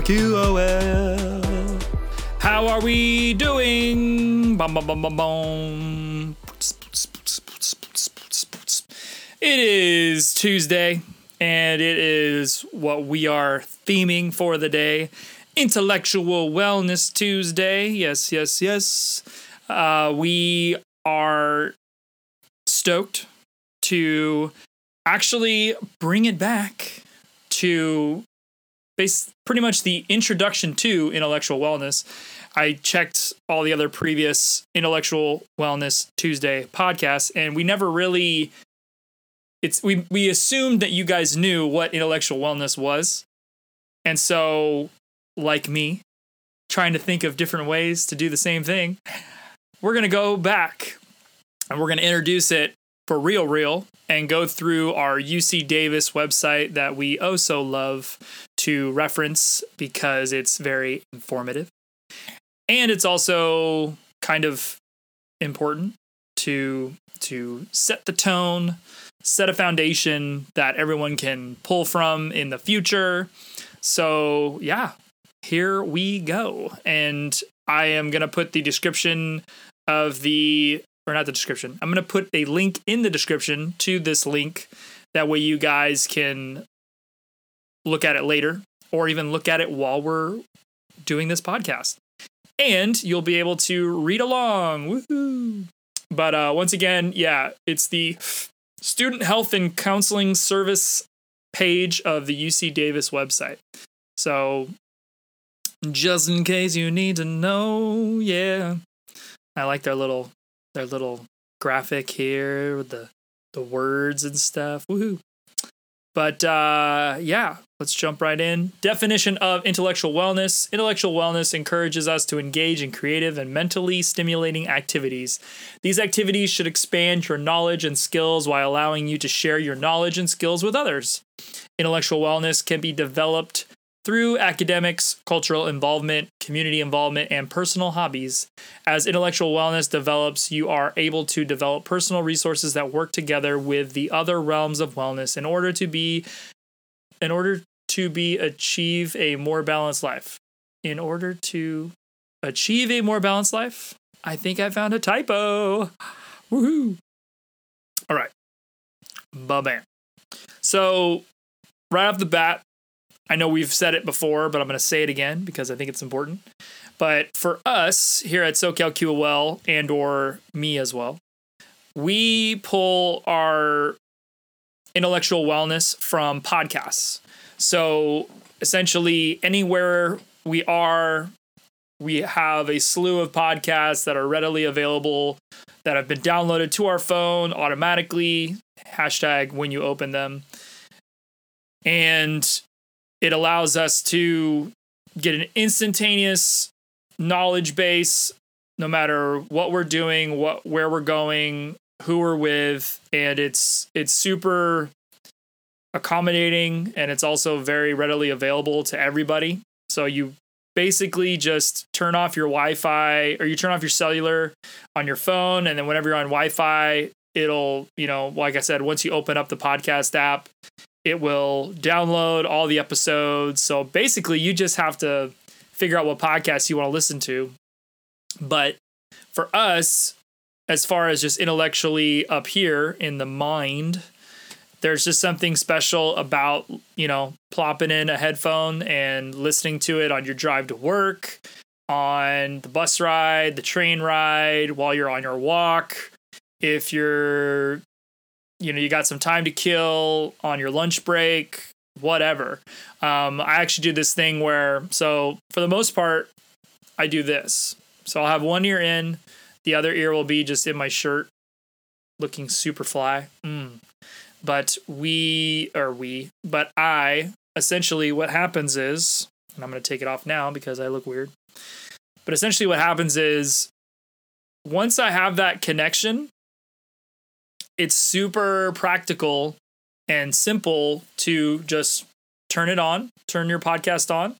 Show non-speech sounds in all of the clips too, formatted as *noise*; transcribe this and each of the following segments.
QOL. How are we doing? Bum, bum, bum, bum, bum. It is Tuesday, and it is what we are theming for the day Intellectual Wellness Tuesday. Yes, yes, yes. Uh, we are stoked to actually bring it back to base pretty much the introduction to intellectual wellness. I checked all the other previous intellectual wellness Tuesday podcasts, and we never really it's we we assumed that you guys knew what intellectual wellness was. And so, like me, trying to think of different ways to do the same thing, we're going to go back and we're going to introduce it for real, real, and go through our UC Davis website that we oh so love to reference because it's very informative. And it's also kind of important to to set the tone, set a foundation that everyone can pull from in the future. So, yeah, here we go. And I am going to put the description of the or not the description. I'm going to put a link in the description to this link. That way you guys can look at it later or even look at it while we're doing this podcast. And you'll be able to read along. Woohoo! But uh, once again, yeah, it's the Student Health and Counseling Service page of the UC Davis website. So, just in case you need to know, yeah, I like their little their little graphic here with the the words and stuff. Woohoo! But uh, yeah, let's jump right in. Definition of intellectual wellness Intellectual wellness encourages us to engage in creative and mentally stimulating activities. These activities should expand your knowledge and skills while allowing you to share your knowledge and skills with others. Intellectual wellness can be developed through academics, cultural involvement, community involvement, and personal hobbies. As intellectual wellness develops, you are able to develop personal resources that work together with the other realms of wellness in order to be in order to be achieve a more balanced life. In order to achieve a more balanced life, I think I found a typo. Woohoo. All right. Ba-bam. So, right off the bat, I know we've said it before, but I'm going to say it again because I think it's important. But for us here at SoCal QOL and or me as well, we pull our intellectual wellness from podcasts. So essentially, anywhere we are, we have a slew of podcasts that are readily available that have been downloaded to our phone automatically. Hashtag when you open them. And it allows us to get an instantaneous knowledge base no matter what we're doing, what where we're going, who we're with, and it's it's super accommodating and it's also very readily available to everybody. So you basically just turn off your Wi-Fi or you turn off your cellular on your phone and then whenever you're on Wi-Fi, it'll, you know, like I said, once you open up the podcast app, it will download all the episodes. So basically, you just have to figure out what podcast you want to listen to. But for us, as far as just intellectually up here in the mind, there's just something special about, you know, plopping in a headphone and listening to it on your drive to work, on the bus ride, the train ride, while you're on your walk. If you're you know you got some time to kill on your lunch break whatever. Um, i actually do this thing where so for the most part i do this. So i'll have one ear in the other ear will be just in my shirt looking super fly. Mm. but we or we but i essentially what happens is and i'm going to take it off now because i look weird but essentially what happens is once i have that connection it's super practical and simple to just turn it on, turn your podcast on,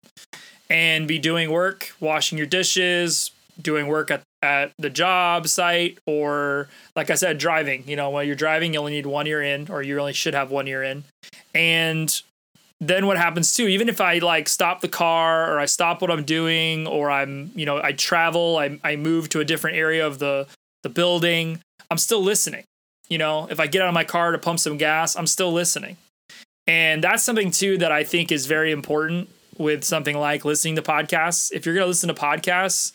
and be doing work, washing your dishes, doing work at, at the job site, or like I said, driving. You know, while you're driving, you only need one ear in, or you only should have one ear in. And then what happens too even if i like stop the car or i stop what i'm doing or i'm you know i travel i, I move to a different area of the the building i'm still listening you know if i get out of my car to pump some gas i'm still listening. And that's something too that i think is very important with something like listening to podcasts. If you're going to listen to podcasts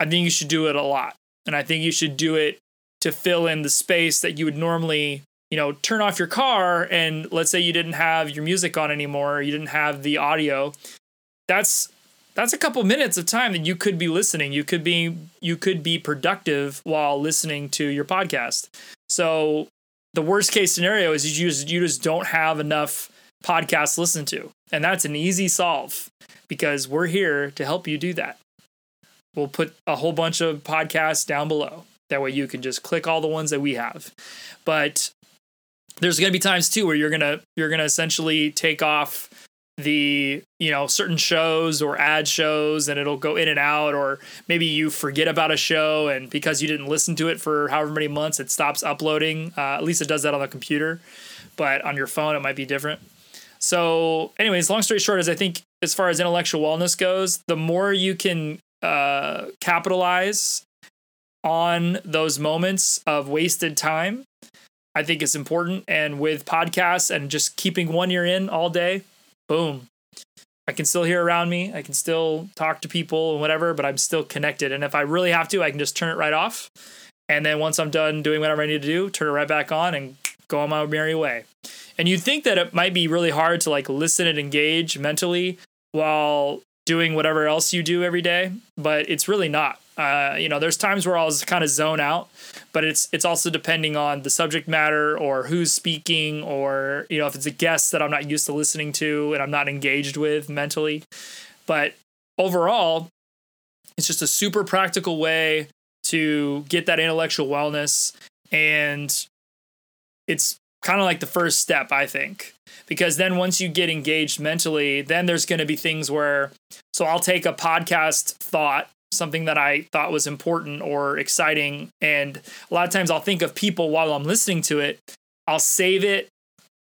i think you should do it a lot. And i think you should do it to fill in the space that you would normally you know turn off your car and let's say you didn't have your music on anymore you didn't have the audio. That's that's a couple minutes of time that you could be listening. You could be you could be productive while listening to your podcast. So the worst case scenario is you just you just don't have enough podcasts to listen to. And that's an easy solve because we're here to help you do that. We'll put a whole bunch of podcasts down below. That way you can just click all the ones that we have. But there's going to be times too where you're going to you're going to essentially take off the you know certain shows or ad shows and it'll go in and out or maybe you forget about a show and because you didn't listen to it for however many months it stops uploading uh, at least it does that on the computer but on your phone it might be different so anyways long story short is i think as far as intellectual wellness goes the more you can uh, capitalize on those moments of wasted time I think is important. And with podcasts and just keeping one ear in all day, boom. I can still hear around me. I can still talk to people and whatever, but I'm still connected. And if I really have to, I can just turn it right off. And then once I'm done doing whatever I need to do, turn it right back on and go on my merry way. And you'd think that it might be really hard to like listen and engage mentally while doing whatever else you do every day, but it's really not. Uh, you know, there's times where I'll kind of zone out, but it's it's also depending on the subject matter or who's speaking or you know if it's a guest that I'm not used to listening to and I'm not engaged with mentally. But overall, it's just a super practical way to get that intellectual wellness and it's kind of like the first step i think because then once you get engaged mentally then there's going to be things where so i'll take a podcast thought something that I thought was important or exciting. And a lot of times I'll think of people while I'm listening to it. I'll save it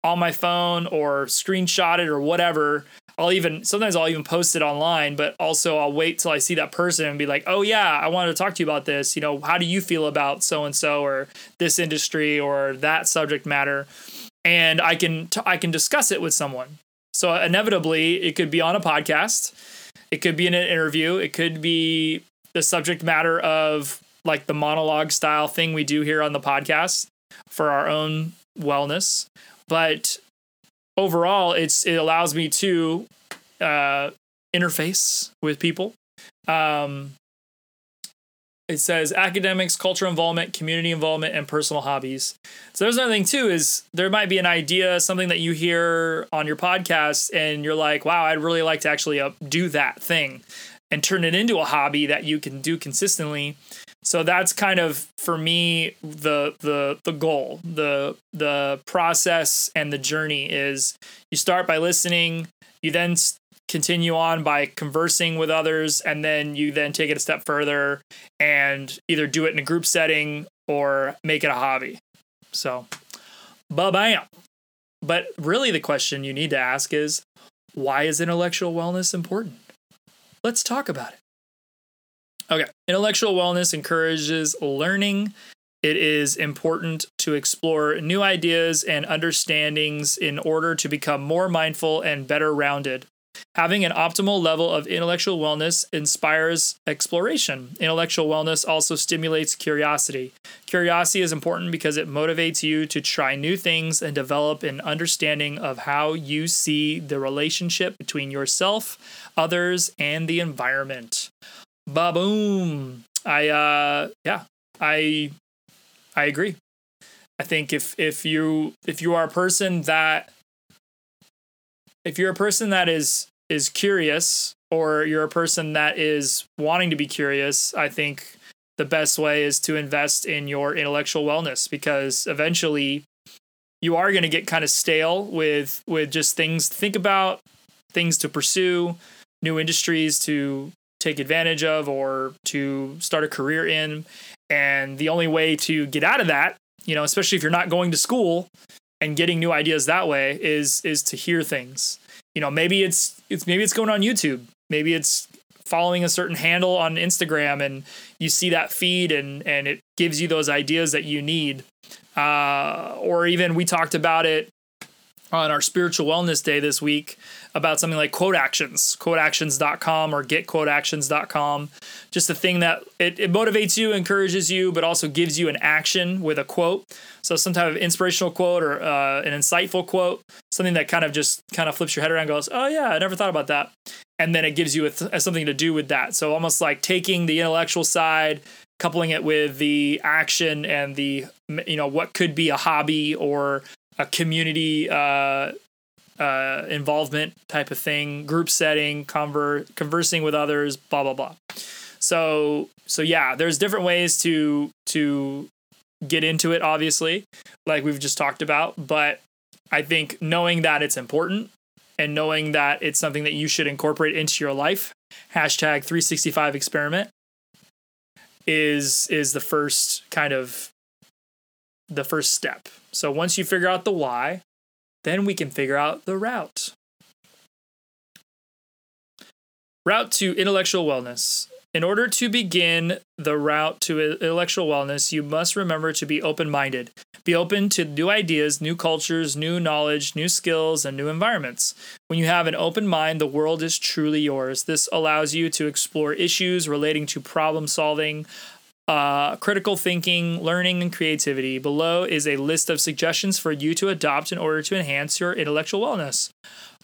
on my phone or screenshot it or whatever. I'll even sometimes I'll even post it online, but also I'll wait till I see that person and be like, "Oh yeah, I wanted to talk to you about this. You know, how do you feel about so and so or this industry or that subject matter?" And I can t- I can discuss it with someone. So inevitably, it could be on a podcast it could be in an interview. It could be the subject matter of like the monologue style thing we do here on the podcast for our own wellness. But overall, it's it allows me to uh, interface with people. Um, it says academics, cultural involvement, community involvement, and personal hobbies. So there's another thing too is there might be an idea, something that you hear on your podcast, and you're like, wow, I'd really like to actually uh, do that thing and turn it into a hobby that you can do consistently. So that's kind of for me the the the goal, the the process and the journey is you start by listening, you then continue on by conversing with others and then you then take it a step further and either do it in a group setting or make it a hobby. So ba-bam. But really the question you need to ask is why is intellectual wellness important? Let's talk about it. Okay intellectual wellness encourages learning. It is important to explore new ideas and understandings in order to become more mindful and better rounded Having an optimal level of intellectual wellness inspires exploration. Intellectual wellness also stimulates curiosity. Curiosity is important because it motivates you to try new things and develop an understanding of how you see the relationship between yourself, others, and the environment. Ba boom. I uh yeah, I I agree. I think if if you if you are a person that if you're a person that is is curious or you're a person that is wanting to be curious, I think the best way is to invest in your intellectual wellness because eventually you are going to get kind of stale with with just things to think about, things to pursue, new industries to take advantage of or to start a career in. And the only way to get out of that, you know, especially if you're not going to school and getting new ideas that way is is to hear things you know, maybe it's it's maybe it's going on YouTube. Maybe it's following a certain handle on Instagram and you see that feed and and it gives you those ideas that you need. Uh, or even we talked about it on our spiritual wellness day this week about something like quote actions, quoteactions.com or getquoteactions.com. Just a thing that it, it motivates you, encourages you, but also gives you an action with a quote. So some type of inspirational quote or uh, an insightful quote, something that kind of just kind of flips your head around goes, oh yeah, I never thought about that. And then it gives you a th- something to do with that. So almost like taking the intellectual side, coupling it with the action and the, you know, what could be a hobby or a community uh, uh, involvement type of thing, group setting, conver- conversing with others, blah blah blah. So so yeah, there's different ways to to get into it. Obviously, like we've just talked about, but I think knowing that it's important and knowing that it's something that you should incorporate into your life. Hashtag 365 experiment is is the first kind of the first step. So once you figure out the why, then we can figure out the route. Route to intellectual wellness. In order to begin the route to intellectual wellness, you must remember to be open minded. Be open to new ideas, new cultures, new knowledge, new skills, and new environments. When you have an open mind, the world is truly yours. This allows you to explore issues relating to problem solving, uh, critical thinking, learning, and creativity. Below is a list of suggestions for you to adopt in order to enhance your intellectual wellness.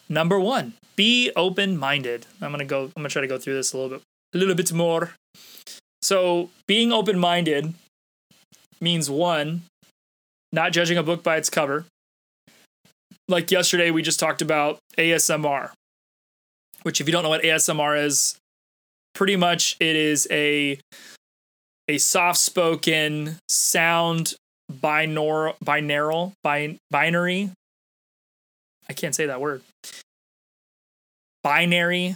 Number one, be open minded. I'm gonna go. I'm gonna try to go through this a little bit, a little bit more. So, being open minded means one, not judging a book by its cover. Like yesterday, we just talked about ASMR, which, if you don't know what ASMR is, pretty much it is a a soft spoken sound binaural binaural bin, binary I can't say that word. Binary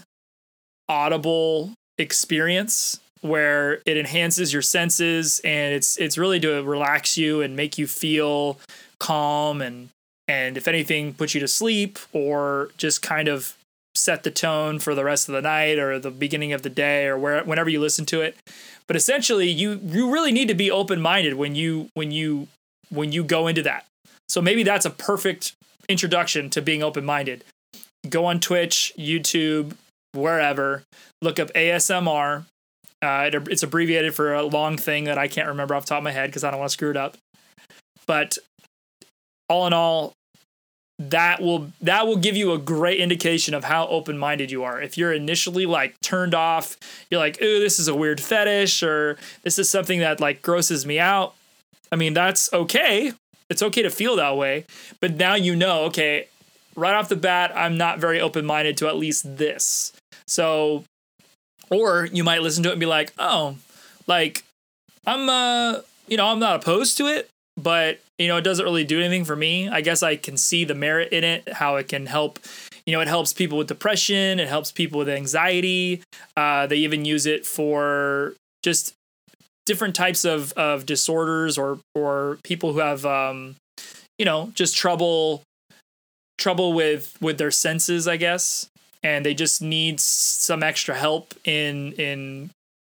audible experience where it enhances your senses and it's it's really to relax you and make you feel calm and and if anything put you to sleep or just kind of set the tone for the rest of the night or the beginning of the day or where whenever you listen to it but essentially, you you really need to be open minded when you when you when you go into that. So maybe that's a perfect introduction to being open minded. Go on Twitch, YouTube, wherever. Look up ASMR. Uh, it, it's abbreviated for a long thing that I can't remember off the top of my head because I don't want to screw it up. But all in all, that will that will give you a great indication of how open-minded you are. If you're initially like turned off, you're like, "Ooh, this is a weird fetish," or "This is something that like grosses me out." I mean, that's okay. It's okay to feel that way, but now you know, okay, right off the bat, I'm not very open-minded to at least this. So, or you might listen to it and be like, "Oh, like I'm uh, you know, I'm not opposed to it, but you know, it doesn't really do anything for me. I guess I can see the merit in it, how it can help. You know, it helps people with depression. It helps people with anxiety. Uh, they even use it for just different types of of disorders or or people who have um, you know just trouble trouble with with their senses, I guess, and they just need some extra help in in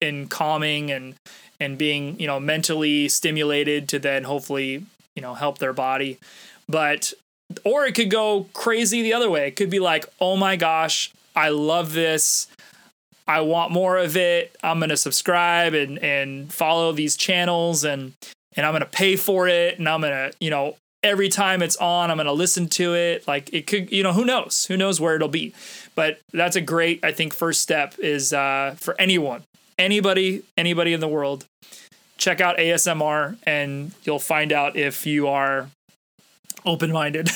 in calming and and being you know mentally stimulated to then hopefully you know help their body. But or it could go crazy the other way. It could be like oh my gosh i love this. I want more of it. I'm going to subscribe and and follow these channels and and i'm going to pay for it. And i'm going to you know every time it's on i'm going to listen to it. Like it could you know who knows? Who knows where it'll be? But that's a great i think first step is uh, for anyone anybody anybody in the world check out ASMR and you'll find out if you are open minded.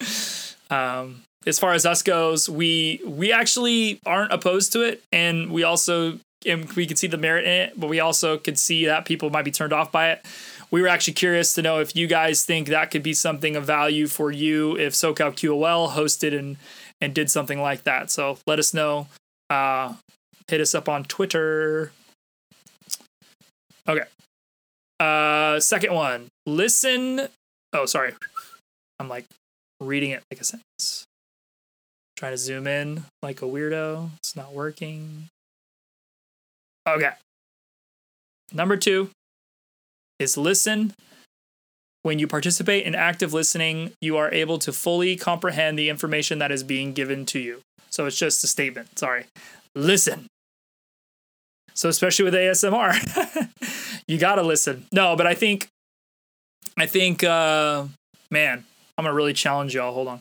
*laughs* um, as far as us goes, we we actually aren't opposed to it, and we also and we can see the merit in it, but we also could see that people might be turned off by it. We were actually curious to know if you guys think that could be something of value for you if SoCal QOL hosted and and did something like that. So let us know. Uh, hit us up on Twitter. Okay. Uh, second one. Listen. Oh, sorry. I'm like reading it like a sentence. Trying to zoom in like a weirdo. It's not working. Okay. Number two is listen. When you participate in active listening, you are able to fully comprehend the information that is being given to you. So it's just a statement. Sorry. Listen. So especially with ASMR, *laughs* you got to listen. No, but I think I think uh man, I'm to really challenge y'all. Hold on.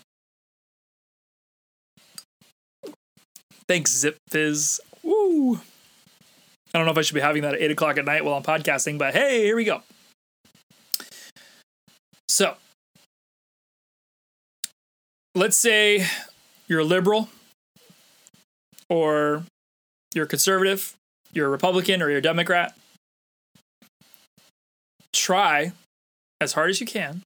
Thanks, Zip Fizz. Woo. I don't know if I should be having that at 8 o'clock at night while I'm podcasting, but hey, here we go. So, let's say you're a liberal or you're a conservative, you're a Republican or you're a Democrat. Try as hard as you can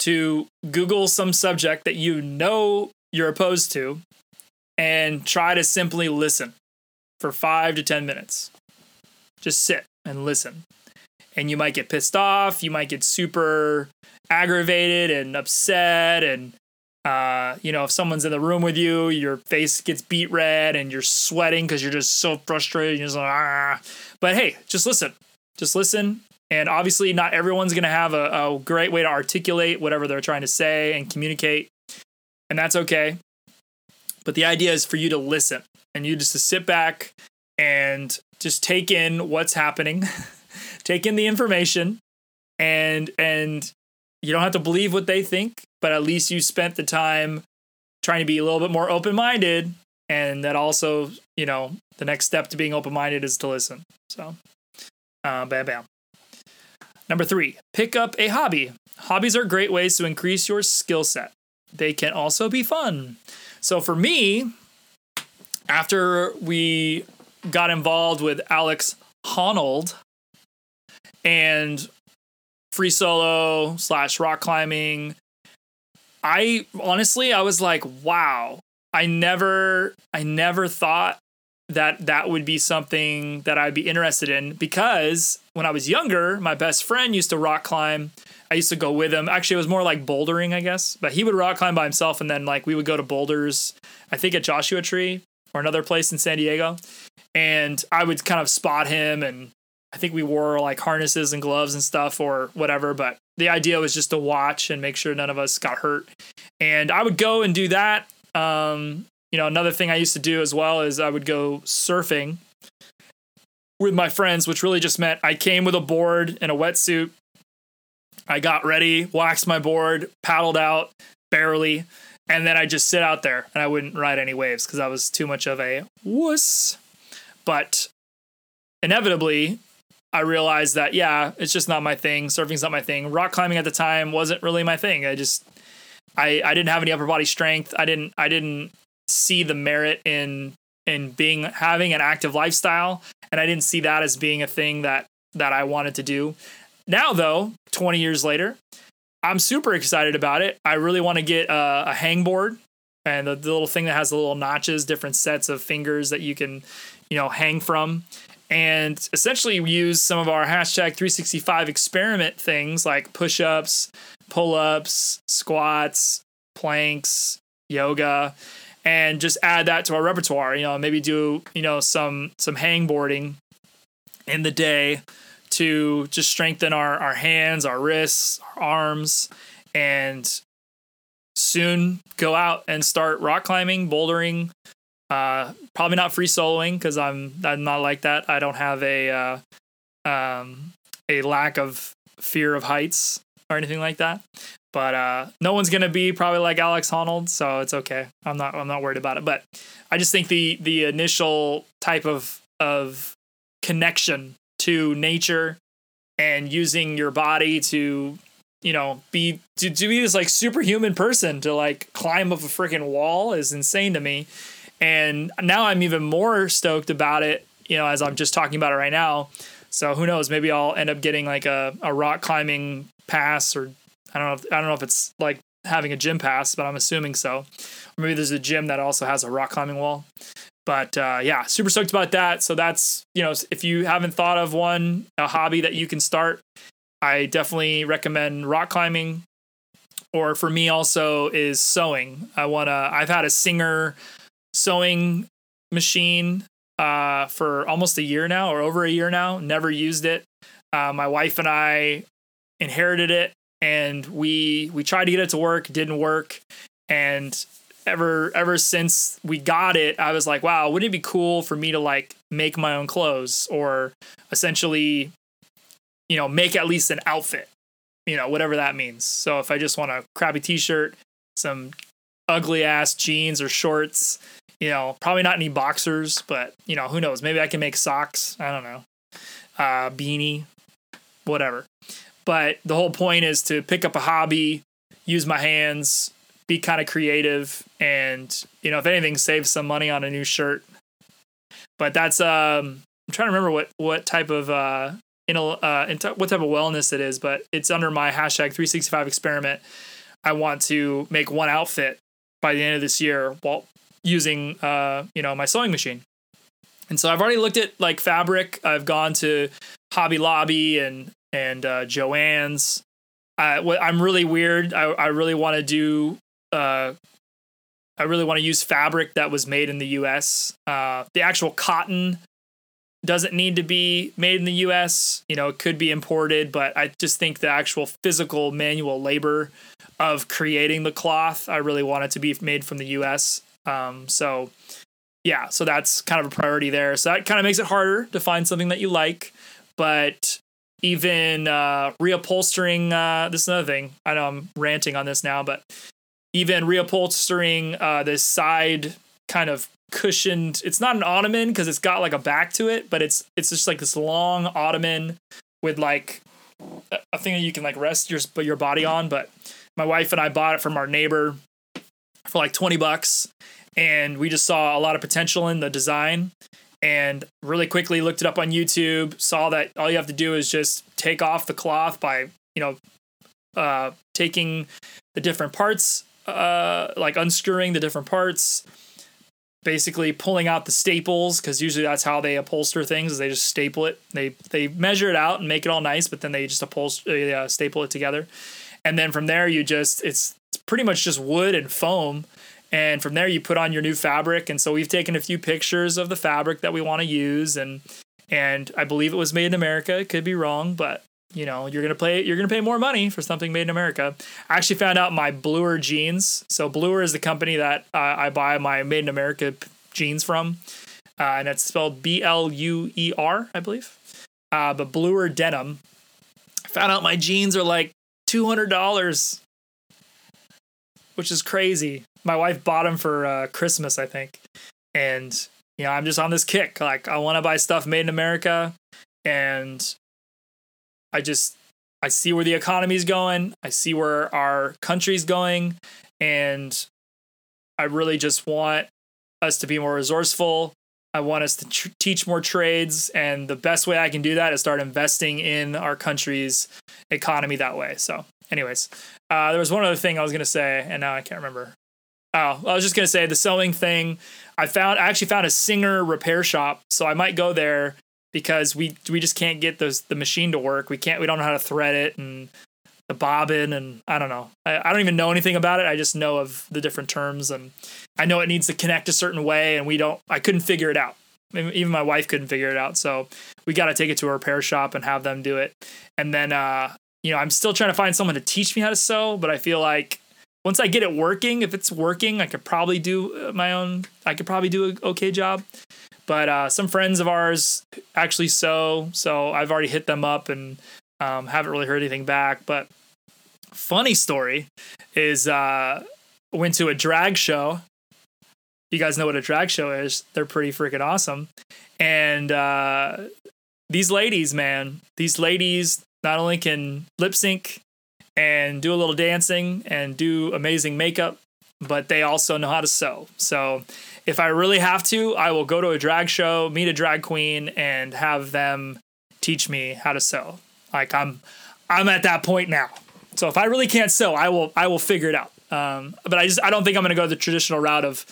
to Google some subject that you know you're opposed to and try to simply listen for five to 10 minutes. Just sit and listen. And you might get pissed off. You might get super aggravated and upset. And, uh, you know, if someone's in the room with you, your face gets beet red and you're sweating because you're just so frustrated. You're just like, ah. But hey, just listen. Just listen and obviously, not everyone's going to have a, a great way to articulate whatever they're trying to say and communicate. And that's okay. But the idea is for you to listen and you just to sit back and just take in what's happening, *laughs* take in the information, and and you don't have to believe what they think, but at least you spent the time trying to be a little bit more open minded. And that also, you know, the next step to being open minded is to listen. So, uh, bam, bam. Number three, pick up a hobby. Hobbies are great ways to increase your skill set. They can also be fun. So for me, after we got involved with Alex Honnold and free solo slash rock climbing, I honestly I was like, wow, I never I never thought that that would be something that I'd be interested in because when I was younger, my best friend used to rock climb. I used to go with him. Actually, it was more like bouldering, I guess. But he would rock climb by himself, and then like we would go to boulders. I think at Joshua Tree or another place in San Diego, and I would kind of spot him, and I think we wore like harnesses and gloves and stuff or whatever. But the idea was just to watch and make sure none of us got hurt. And I would go and do that. Um, you know, another thing I used to do as well is I would go surfing with my friends, which really just meant I came with a board and a wetsuit. I got ready, waxed my board, paddled out barely, and then I just sit out there and I wouldn't ride any waves because I was too much of a wuss. But inevitably, I realized that yeah, it's just not my thing. Surfing's not my thing. Rock climbing at the time wasn't really my thing. I just I I didn't have any upper body strength. I didn't I didn't see the merit in in being having an active lifestyle and I didn't see that as being a thing that that I wanted to do. Now though, 20 years later, I'm super excited about it. I really want to get a, a hangboard and the, the, little thing that has the little notches, different sets of fingers that you can, you know, hang from. And essentially use some of our hashtag 365 experiment things like push ups, pull ups, squats, planks, yoga, and just add that to our repertoire. You know, maybe do you know some some hangboarding in the day to just strengthen our our hands, our wrists, our arms, and soon go out and start rock climbing, bouldering. Uh, probably not free soloing because I'm I'm not like that. I don't have a uh, um, a lack of fear of heights or anything like that. But uh, no one's gonna be probably like Alex Honnold, so it's okay. I'm not I'm not worried about it. But I just think the the initial type of of connection to nature and using your body to you know be to, to be this like superhuman person to like climb up a freaking wall is insane to me and now i'm even more stoked about it you know as i'm just talking about it right now so who knows maybe i'll end up getting like a, a rock climbing pass or I don't know. If, I don't know if it's like having a gym pass, but I'm assuming so. Or maybe there's a gym that also has a rock climbing wall. But uh, yeah, super stoked about that. So that's you know, if you haven't thought of one, a hobby that you can start, I definitely recommend rock climbing or for me also is sewing. I want to I've had a Singer sewing machine uh, for almost a year now or over a year now, never used it. Uh, my wife and I inherited it and we we tried to get it to work, didn't work. And ever ever since we got it, I was like, wow, wouldn't it be cool for me to like make my own clothes or essentially, you know, make at least an outfit, you know, whatever that means. So if I just want a crappy t-shirt, some ugly ass jeans or shorts, you know, probably not any boxers, but you know, who knows? Maybe I can make socks. I don't know. Uh, beanie, whatever. But the whole point is to pick up a hobby, use my hands, be kind of creative, and you know, if anything, save some money on a new shirt. But that's um, I'm trying to remember what what type of uh, in a, uh, in t- what type of wellness it is, but it's under my hashtag 365 experiment. I want to make one outfit by the end of this year while using uh, you know my sewing machine. And so I've already looked at like fabric. I've gone to Hobby Lobby and and uh, Joann's. I, I'm really weird. I, I really want to do. Uh, I really want to use fabric that was made in the U.S. Uh, the actual cotton doesn't need to be made in the U.S. You know, it could be imported, but I just think the actual physical manual labor of creating the cloth, I really want it to be made from the U.S. Um, so yeah, so that's kind of a priority there. So that kind of makes it harder to find something that you like. But even uh, reupholstering, uh, this is another thing. I know I'm ranting on this now, but even reupholstering uh, this side kind of cushioned. It's not an ottoman because it's got like a back to it, but it's it's just like this long ottoman with like a thing that you can like rest your your body on. But my wife and I bought it from our neighbor for like 20 bucks and we just saw a lot of potential in the design and really quickly looked it up on YouTube, saw that all you have to do is just take off the cloth by, you know, uh, taking the different parts, uh, like unscrewing the different parts, basically pulling out the staples because usually that's how they upholster things is they just staple it. They they measure it out and make it all nice but then they just upholster uh, staple it together. And then from there you just it's, it's pretty much just wood and foam. And from there you put on your new fabric. And so we've taken a few pictures of the fabric that we want to use. And and I believe it was made in America. Could be wrong, but you know you're gonna pay you're gonna pay more money for something made in America. I actually found out my Bluer jeans. So Bluer is the company that uh, I buy my made in America jeans from, uh, and it's spelled B L U E R, I believe. Uh, but Bluer denim. I found out my jeans are like two hundred dollars, which is crazy my wife bought them for uh, Christmas, I think. And you know, I'm just on this kick. Like, I want to buy stuff made in America, and I just I see where the economy's going. I see where our country's going, and I really just want us to be more resourceful. I want us to tr- teach more trades, and the best way I can do that is start investing in our country's economy that way. So, anyways, uh, there was one other thing I was gonna say, and now I can't remember. Oh, I was just gonna say the sewing thing. I found I actually found a Singer repair shop, so I might go there because we we just can't get those the machine to work. We can't. We don't know how to thread it and the bobbin and I don't know. I, I don't even know anything about it. I just know of the different terms and I know it needs to connect a certain way and we don't. I couldn't figure it out. Even my wife couldn't figure it out. So we got to take it to a repair shop and have them do it. And then uh, you know I'm still trying to find someone to teach me how to sew, but I feel like once I get it working, if it's working, I could probably do uh, my own. I could probably do an okay job. But uh, some friends of ours actually sew, so I've already hit them up and um, haven't really heard anything back. But funny story is uh, went to a drag show. You guys know what a drag show is? They're pretty freaking awesome. And uh, these ladies, man, these ladies not only can lip sync and do a little dancing and do amazing makeup, but they also know how to sew. So if I really have to, I will go to a drag show, meet a drag queen, and have them teach me how to sew. Like I'm, I'm at that point now. So if I really can't sew, I will, I will figure it out. Um, but I just, I don't think I'm going to go the traditional route of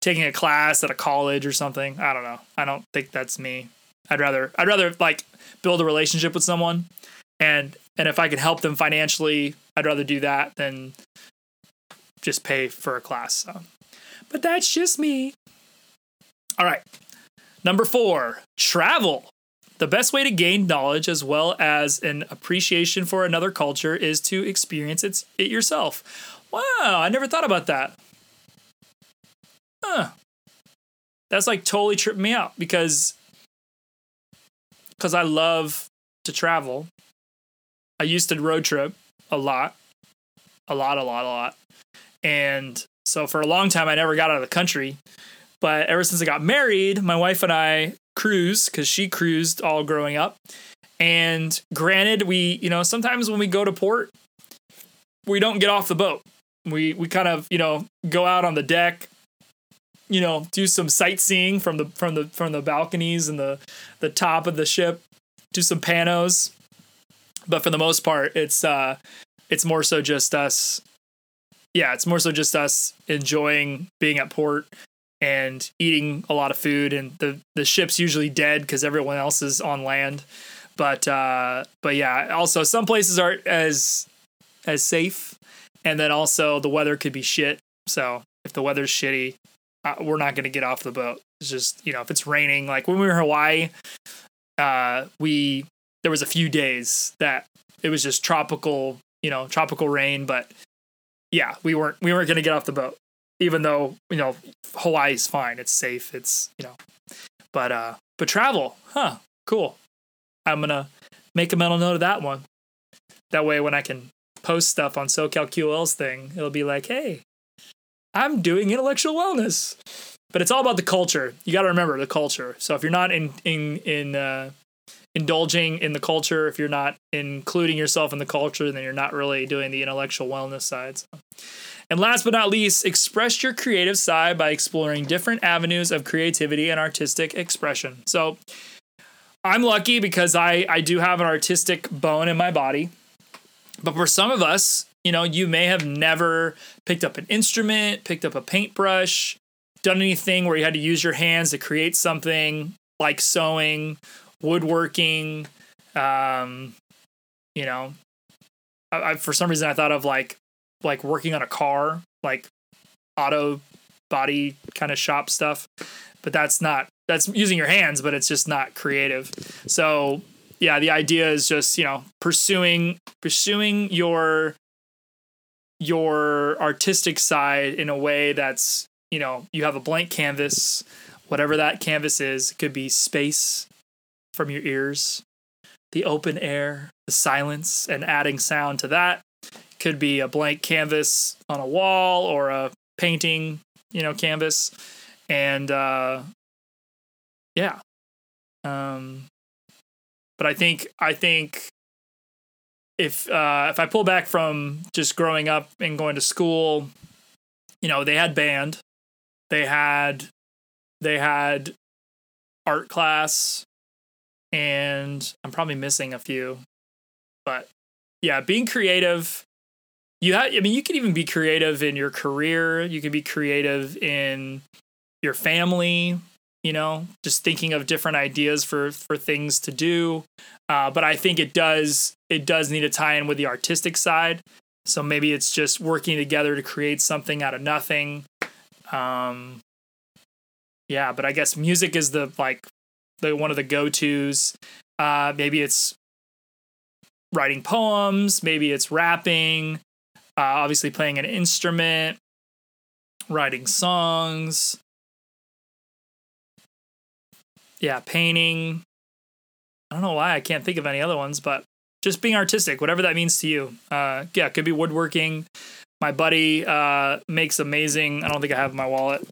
taking a class at a college or something. I don't know. I don't think that's me. I'd rather, I'd rather like build a relationship with someone and And if I can help them financially, I'd rather do that than just pay for a class. So. But that's just me. All right. Number four, travel. The best way to gain knowledge as well as an appreciation for another culture is to experience it, it yourself. Wow, I never thought about that. Huh. That's like totally tripped me out because because I love to travel. I used to road trip a lot. A lot, a lot, a lot. And so for a long time I never got out of the country. But ever since I got married, my wife and I cruise because she cruised all growing up. And granted, we, you know, sometimes when we go to port, we don't get off the boat. We we kind of, you know, go out on the deck, you know, do some sightseeing from the from the from the balconies and the the top of the ship, do some panos. But for the most part, it's uh it's more so just us yeah, it's more so just us enjoying being at port and eating a lot of food and the the ship's usually dead because everyone else is on land. But uh but yeah also some places aren't as as safe and then also the weather could be shit. So if the weather's shitty uh, we're not going to get off the boat. It's just you know if it's raining like when we were in hawaii uh we there was a few days that it was just tropical you know tropical rain but yeah we weren't we weren't going to get off the boat even though you know Hawaii's fine, it's safe, it's you know, but uh, but travel, huh? Cool. I'm gonna make a mental note of that one. That way, when I can post stuff on SoCal QL's thing, it'll be like, hey, I'm doing intellectual wellness. But it's all about the culture. You got to remember the culture. So if you're not in in in uh, indulging in the culture, if you're not including yourself in the culture, then you're not really doing the intellectual wellness side. So. And last but not least, express your creative side by exploring different avenues of creativity and artistic expression. So I'm lucky because I, I do have an artistic bone in my body. But for some of us, you know, you may have never picked up an instrument, picked up a paintbrush, done anything where you had to use your hands to create something like sewing, woodworking. Um, you know, I, I, for some reason I thought of like like working on a car, like auto body kind of shop stuff. But that's not that's using your hands, but it's just not creative. So yeah, the idea is just, you know, pursuing pursuing your your artistic side in a way that's, you know, you have a blank canvas, whatever that canvas is, it could be space from your ears, the open air, the silence, and adding sound to that could be a blank canvas on a wall or a painting, you know, canvas. And uh yeah. Um but I think I think if uh if I pull back from just growing up and going to school, you know, they had band, they had they had art class and I'm probably missing a few. But yeah, being creative you have, I mean, you can even be creative in your career. You can be creative in your family. You know, just thinking of different ideas for for things to do. Uh, but I think it does it does need to tie in with the artistic side. So maybe it's just working together to create something out of nothing. Um, yeah, but I guess music is the like the one of the go tos. Uh, maybe it's writing poems. Maybe it's rapping uh, obviously playing an instrument, writing songs. Yeah, painting. I don't know why I can't think of any other ones, but just being artistic, whatever that means to you. Uh, yeah, it could be woodworking. My buddy uh, makes amazing. I don't think I have my wallet.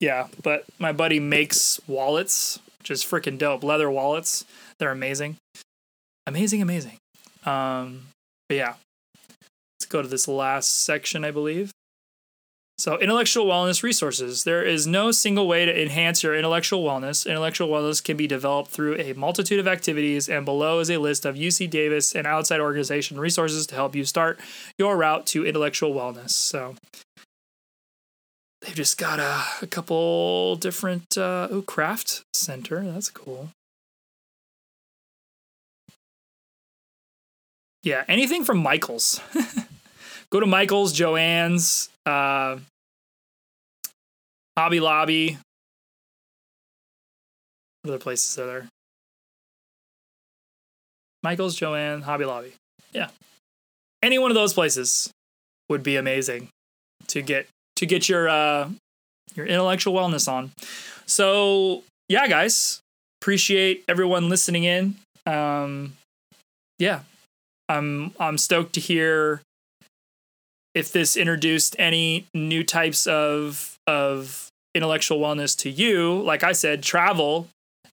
Yeah, but my buddy makes wallets, which is freaking dope. Leather wallets. They're amazing. Amazing, amazing. Um, but yeah, Let's go to this last section, I believe. So, intellectual wellness resources. There is no single way to enhance your intellectual wellness. Intellectual wellness can be developed through a multitude of activities, and below is a list of UC Davis and outside organization resources to help you start your route to intellectual wellness. So, they've just got a, a couple different, uh, oh, craft center. That's cool. yeah, anything from Michaels. *laughs* Go to Michaels, Joann's, uh, Hobby Lobby. What other places are there? Michaels, Joann, Hobby Lobby. Yeah. Any one of those places would be amazing to get to get your uh your intellectual wellness on. So, yeah, guys, appreciate everyone listening in. Um yeah. I'm I'm stoked to hear if this introduced any new types of of intellectual wellness to you. Like I said, travel.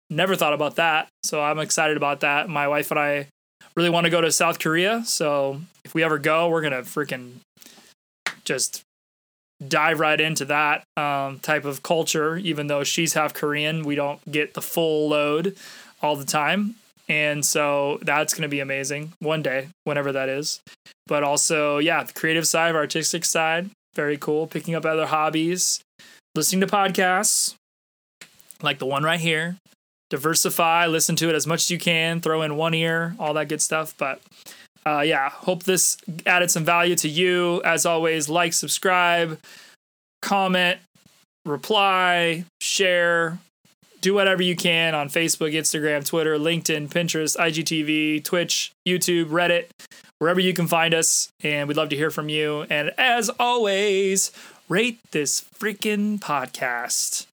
Never thought about that. So I'm excited about that. My wife and I really want to go to South Korea. So if we ever go, we're gonna freaking just dive right into that um, type of culture. Even though she's half Korean, we don't get the full load all the time. And so that's going to be amazing one day, whenever that is. But also, yeah, the creative side, artistic side, very cool. Picking up other hobbies, listening to podcasts like the one right here. Diversify, listen to it as much as you can, throw in one ear, all that good stuff. But uh, yeah, hope this added some value to you. As always, like, subscribe, comment, reply, share, do whatever you can on Facebook, Instagram, Twitter, LinkedIn, Pinterest, IGTV, Twitch, YouTube, Reddit, wherever you can find us. And we'd love to hear from you. And as always, rate this freaking podcast.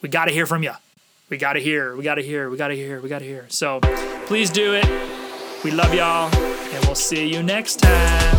We got to hear from you. We got to hear. We got to hear. We got to hear. We got to hear. So please do it. We love y'all. And we'll see you next time.